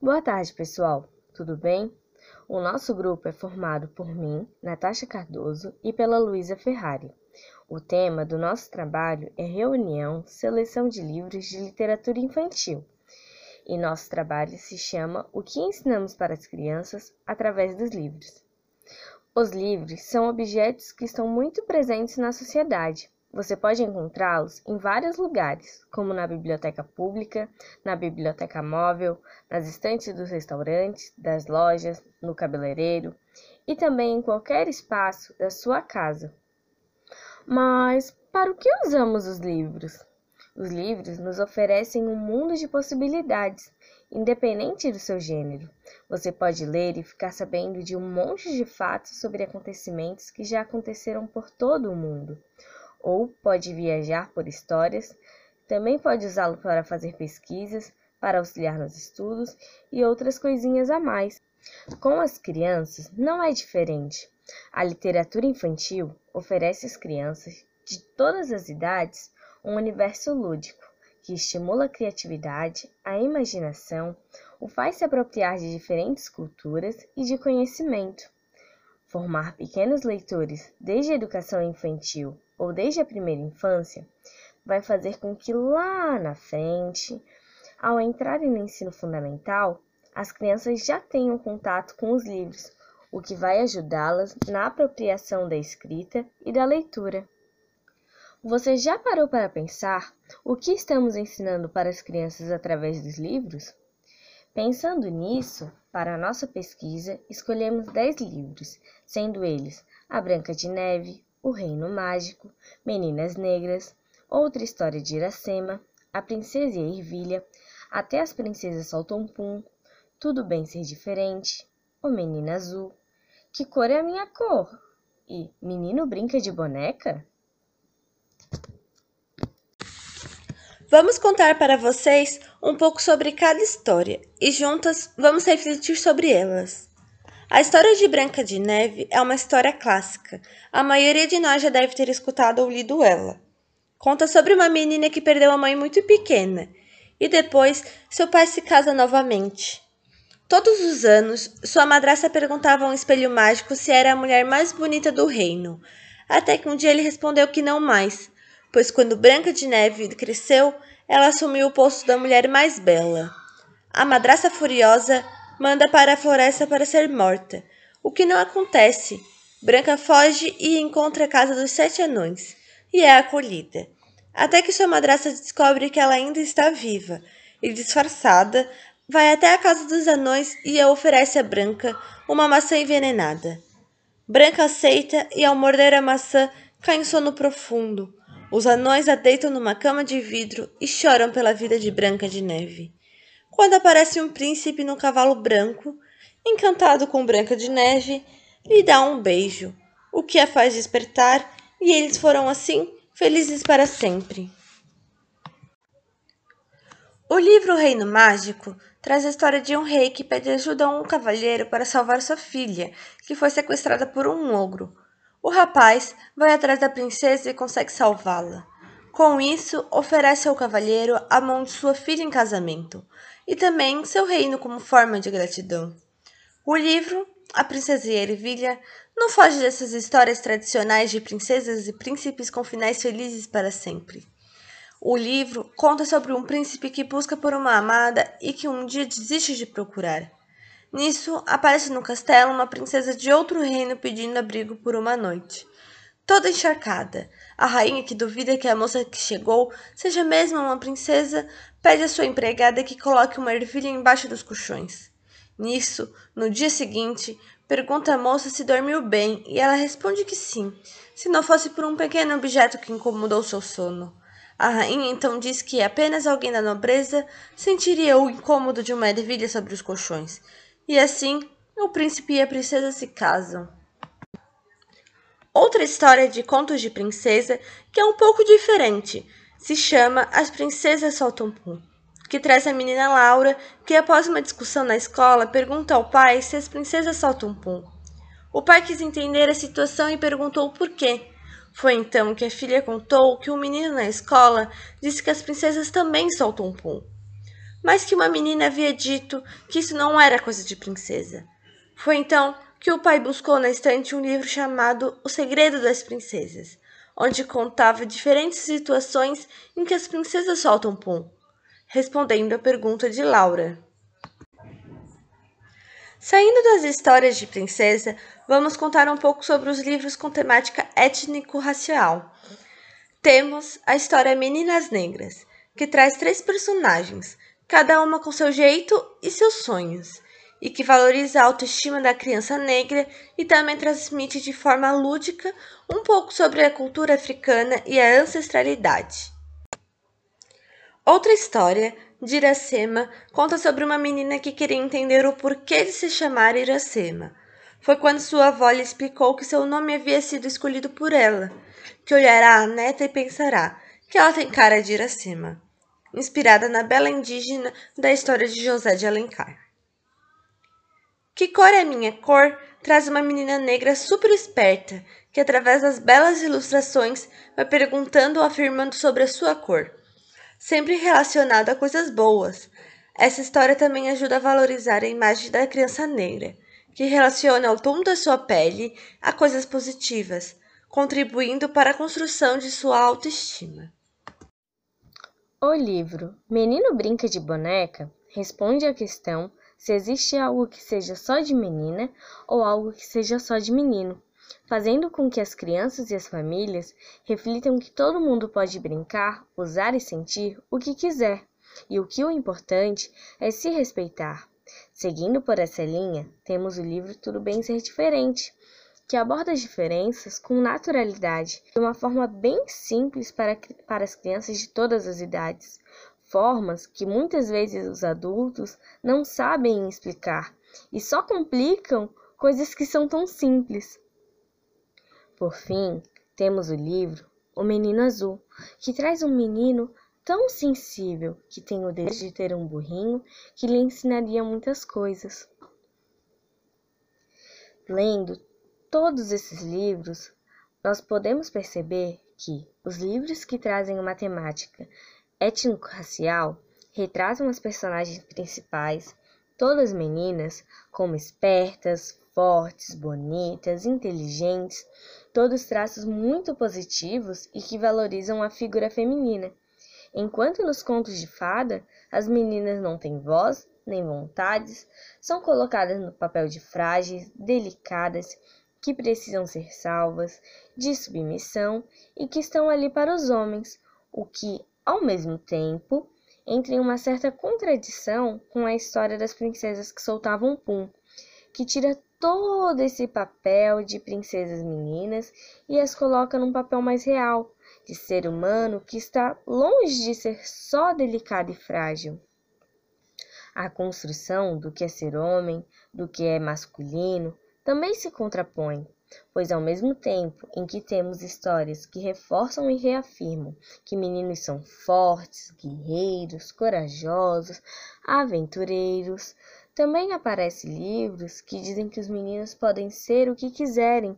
Boa tarde, pessoal. Tudo bem? O nosso grupo é formado por mim, Natasha Cardoso, e pela Luísa Ferrari. O tema do nosso trabalho é Reunião Seleção de Livros de Literatura Infantil. E nosso trabalho se chama O que ensinamos para as crianças através dos livros. Os livros são objetos que estão muito presentes na sociedade você pode encontrá-los em vários lugares, como na biblioteca pública, na biblioteca móvel, nas estantes dos restaurantes, das lojas, no cabeleireiro e também em qualquer espaço da sua casa. Mas para o que usamos os livros? Os livros nos oferecem um mundo de possibilidades, independente do seu gênero. Você pode ler e ficar sabendo de um monte de fatos sobre acontecimentos que já aconteceram por todo o mundo ou pode viajar por histórias, também pode usá-lo para fazer pesquisas, para auxiliar nos estudos e outras coisinhas a mais. Com as crianças não é diferente. A literatura infantil oferece às crianças de todas as idades um universo lúdico que estimula a criatividade, a imaginação, o faz se apropriar de diferentes culturas e de conhecimento. Formar pequenos leitores desde a educação infantil ou desde a primeira infância vai fazer com que lá na frente, ao entrarem no ensino fundamental, as crianças já tenham contato com os livros, o que vai ajudá-las na apropriação da escrita e da leitura. Você já parou para pensar o que estamos ensinando para as crianças através dos livros? Pensando nisso, para a nossa pesquisa, escolhemos 10 livros, sendo eles A Branca de Neve, O Reino Mágico, Meninas Negras, Outra História de Iracema, A Princesa e a Ervilha, Até as Princesas Soltam Pum, Tudo Bem Ser Diferente, O Menino Azul, Que Cor é a Minha Cor? e Menino Brinca de Boneca? Vamos contar para vocês um pouco sobre cada história e juntas vamos refletir sobre elas. A história de Branca de Neve é uma história clássica. A maioria de nós já deve ter escutado ou lido ela. Conta sobre uma menina que perdeu a mãe muito pequena e depois seu pai se casa novamente. Todos os anos, sua madraça perguntava a um espelho mágico se era a mulher mais bonita do reino, até que um dia ele respondeu que não mais, pois quando Branca de Neve cresceu, ela assumiu o posto da mulher mais bela. A madraça furiosa manda para a floresta para ser morta, o que não acontece. Branca foge e encontra a casa dos sete anões, e é acolhida. Até que sua madraça descobre que ela ainda está viva, e disfarçada, vai até a casa dos anões e oferece a Branca uma maçã envenenada. Branca aceita e, ao morder a maçã, cai em sono profundo. Os anões a deitam numa cama de vidro e choram pela vida de Branca de Neve. Quando aparece um príncipe num cavalo branco, encantado com Branca de Neve, lhe dá um beijo, o que a faz despertar, e eles foram assim felizes para sempre. O livro Reino Mágico traz a história de um rei que pede ajuda a um cavalheiro para salvar sua filha, que foi sequestrada por um ogro. O rapaz vai atrás da princesa e consegue salvá-la. Com isso, oferece ao cavalheiro a mão de sua filha em casamento e também seu reino como forma de gratidão. O livro, A Princesa e a Ervilha, não foge dessas histórias tradicionais de princesas e príncipes com finais felizes para sempre. O livro conta sobre um príncipe que busca por uma amada e que um dia desiste de procurar. Nisso, aparece no castelo uma princesa de outro reino pedindo abrigo por uma noite. Toda encharcada, a rainha, que duvida que a moça que chegou seja mesmo uma princesa, pede à sua empregada que coloque uma ervilha embaixo dos colchões. Nisso, no dia seguinte, pergunta à moça se dormiu bem e ela responde que sim, se não fosse por um pequeno objeto que incomodou seu sono. A rainha então diz que apenas alguém da nobreza sentiria o incômodo de uma ervilha sobre os colchões e assim, o príncipe e a princesa se casam. Outra história de contos de princesa que é um pouco diferente se chama As Princesas Soltam Pum, que traz a menina Laura, que após uma discussão na escola pergunta ao pai se as princesas soltam pum. O pai quis entender a situação e perguntou por quê. Foi então que a filha contou que um menino na escola disse que as princesas também soltam pum, mas que uma menina havia dito que isso não era coisa de princesa. Foi então que o pai buscou na estante um livro chamado O Segredo das Princesas, onde contava diferentes situações em que as princesas soltam pum, respondendo à pergunta de Laura. Saindo das histórias de princesa, vamos contar um pouco sobre os livros com temática étnico-racial. Temos a história Meninas Negras, que traz três personagens, cada uma com seu jeito e seus sonhos, e que valoriza a autoestima da criança negra e também transmite de forma lúdica um pouco sobre a cultura africana e a ancestralidade. Outra história de Iracema conta sobre uma menina que queria entender o porquê de se chamar Iracema. Foi quando sua avó lhe explicou que seu nome havia sido escolhido por ela, que olhará a neta e pensará que ela tem cara de Iracema, inspirada na bela indígena da história de José de Alencar. Que cor é minha cor? traz uma menina negra super esperta, que através das belas ilustrações vai perguntando ou afirmando sobre a sua cor sempre relacionado a coisas boas. Essa história também ajuda a valorizar a imagem da criança negra, que relaciona o tom da sua pele a coisas positivas, contribuindo para a construção de sua autoestima. O livro Menino Brinca de Boneca responde à questão se existe algo que seja só de menina ou algo que seja só de menino fazendo com que as crianças e as famílias reflitam que todo mundo pode brincar, usar e sentir o que quiser, e o que o importante é se respeitar. Seguindo por essa linha, temos o livro Tudo Bem Ser Diferente, que aborda as diferenças com naturalidade, de uma forma bem simples para, para as crianças de todas as idades, formas que muitas vezes os adultos não sabem explicar e só complicam coisas que são tão simples. Por fim, temos o livro O Menino Azul, que traz um menino tão sensível que tem o desejo de ter um burrinho que lhe ensinaria muitas coisas. Lendo todos esses livros, nós podemos perceber que os livros que trazem uma temática étnico-racial retratam as personagens principais, todas meninas, como espertas, fortes, bonitas, inteligentes, todos traços muito positivos e que valorizam a figura feminina. Enquanto nos contos de fada, as meninas não têm voz nem vontades, são colocadas no papel de frágeis, delicadas, que precisam ser salvas, de submissão e que estão ali para os homens, o que, ao mesmo tempo, entra em uma certa contradição com a história das princesas que soltavam pum, que tira todo esse papel de princesas meninas e as coloca num papel mais real, de ser humano que está longe de ser só delicado e frágil. A construção do que é ser homem, do que é masculino, também se contrapõe, pois ao mesmo tempo em que temos histórias que reforçam e reafirmam que meninos são fortes, guerreiros, corajosos, aventureiros, também aparecem livros que dizem que os meninos podem ser o que quiserem,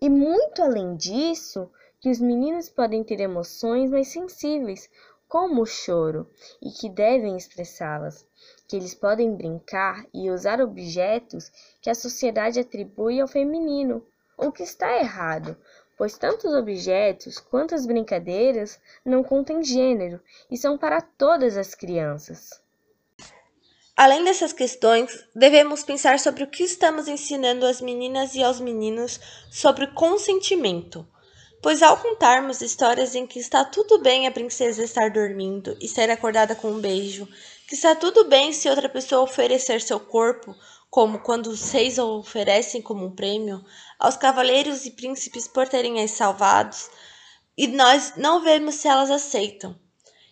e muito além disso, que os meninos podem ter emoções mais sensíveis, como o choro, e que devem expressá-las, que eles podem brincar e usar objetos que a sociedade atribui ao feminino, o que está errado, pois tanto os objetos quanto as brincadeiras não contêm gênero e são para todas as crianças. Além dessas questões, devemos pensar sobre o que estamos ensinando às meninas e aos meninos sobre consentimento. Pois ao contarmos histórias em que está tudo bem a princesa estar dormindo e ser acordada com um beijo, que está tudo bem se outra pessoa oferecer seu corpo, como quando os reis oferecem como um prêmio, aos cavaleiros e príncipes por terem as salvados, e nós não vemos se elas aceitam.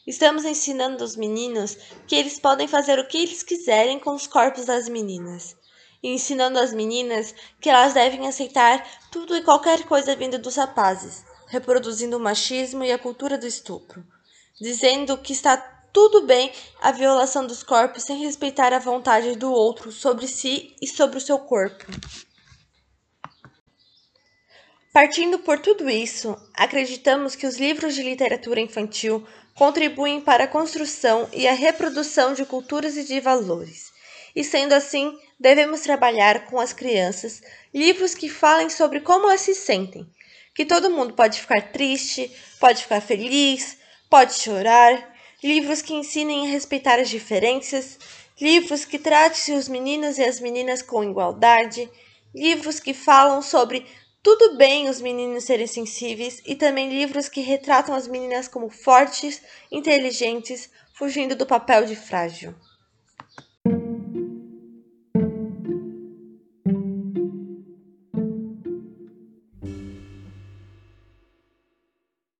Estamos ensinando aos meninos que eles podem fazer o que eles quiserem com os corpos das meninas. E ensinando as meninas que elas devem aceitar tudo e qualquer coisa vindo dos rapazes, reproduzindo o machismo e a cultura do estupro, dizendo que está tudo bem a violação dos corpos sem respeitar a vontade do outro sobre si e sobre o seu corpo. Partindo por tudo isso, acreditamos que os livros de literatura infantil contribuem para a construção e a reprodução de culturas e de valores. E sendo assim, devemos trabalhar com as crianças livros que falem sobre como elas se sentem, que todo mundo pode ficar triste, pode ficar feliz, pode chorar, livros que ensinem a respeitar as diferenças, livros que tratem os meninos e as meninas com igualdade, livros que falam sobre tudo bem os meninos serem sensíveis. E também livros que retratam as meninas como fortes, inteligentes, fugindo do papel de frágil.